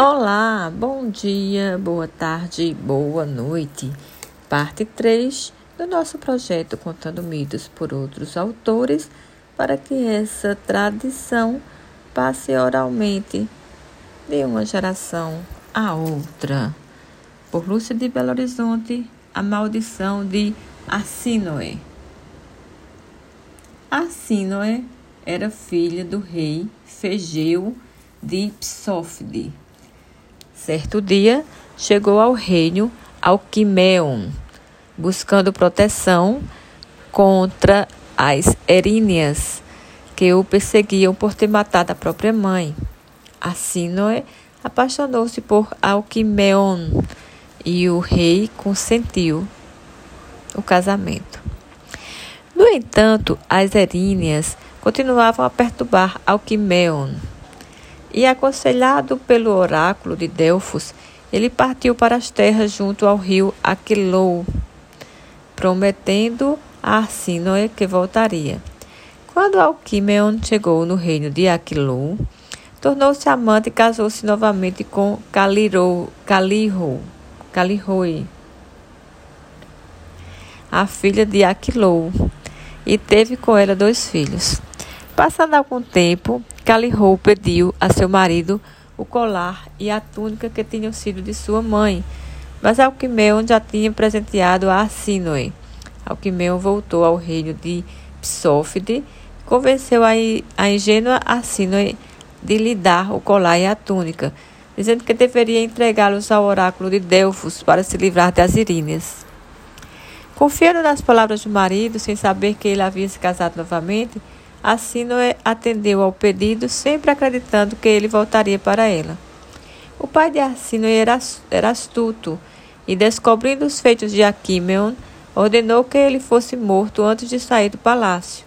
Olá, bom dia, boa tarde, boa noite. Parte 3 do nosso projeto Contando Mitos por Outros Autores, para que essa tradição passe oralmente de uma geração a outra. Por Lúcia de Belo Horizonte, A Maldição de Assínoe. Assínoe era filha do rei Fegeu de Psófide Certo dia, chegou ao reino Alquimeon, buscando proteção contra as Eríneas, que o perseguiam por ter matado a própria mãe. Noé apaixonou-se por Alquimeon e o rei consentiu o casamento. No entanto, as Eríneas continuavam a perturbar Alquimeon e, aconselhado pelo oráculo de Delfos, ele partiu para as terras junto ao rio Aquilou, prometendo a Arsínoe que voltaria. Quando Alquimeon chegou no reino de Aquilou, tornou-se amante e casou-se novamente com Calirou, a filha de Aquilou, e teve com ela dois filhos. Passando algum tempo, Calirou pediu a seu marido o colar e a túnica que tinham sido de sua mãe, mas Alquimeon já tinha presenteado a Arsínoe. Alquimeon voltou ao reino de Psófide e convenceu a, ingênua Arsínoe de lhe dar o colar e a túnica, dizendo que deveria entregá-los ao oráculo de Delfos para se livrar das Iríneas. Confiando nas palavras do marido, sem saber que ele havia se casado novamente, Assínoe atendeu ao pedido, sempre acreditando que ele voltaria para ela. O pai de Assínoe era, era astuto e, descobrindo os feitos de Aquimeon, ordenou que ele fosse morto antes de sair do palácio.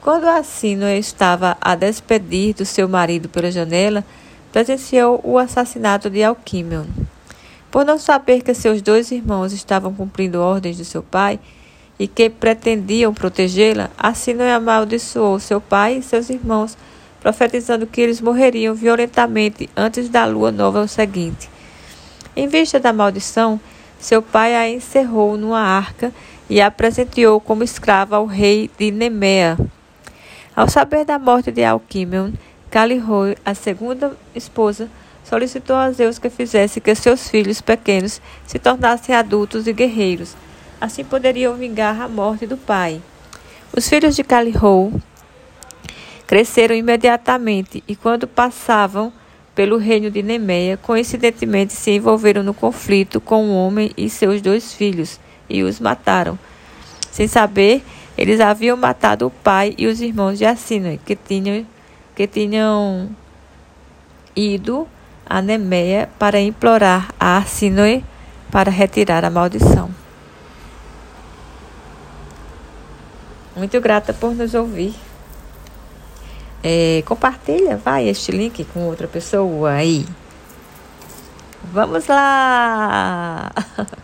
Quando Assínoe estava a despedir do seu marido pela janela, presenciou o assassinato de Alquimeon. Por não saber que seus dois irmãos estavam cumprindo ordens de seu pai, e que pretendiam protegê-la, assim não amaldiçoou seu pai e seus irmãos, profetizando que eles morreriam violentamente antes da lua nova seguinte. Em vista da maldição, seu pai a encerrou numa arca e a presenteou como escrava ao rei de Nemea. Ao saber da morte de Alquimeon, Caliroi, a segunda esposa, solicitou a Zeus que fizesse que seus filhos pequenos se tornassem adultos e guerreiros Assim poderiam vingar a morte do pai. Os filhos de Calihou cresceram imediatamente e, quando passavam pelo reino de Nemeia, coincidentemente se envolveram no conflito com o um homem e seus dois filhos e os mataram. Sem saber, eles haviam matado o pai e os irmãos de Assínoe, que tinham, que tinham ido a Nemeia para implorar a Assínoe para retirar a maldição. Muito grata por nos ouvir. É, compartilha, vai, este link com outra pessoa aí. Vamos lá!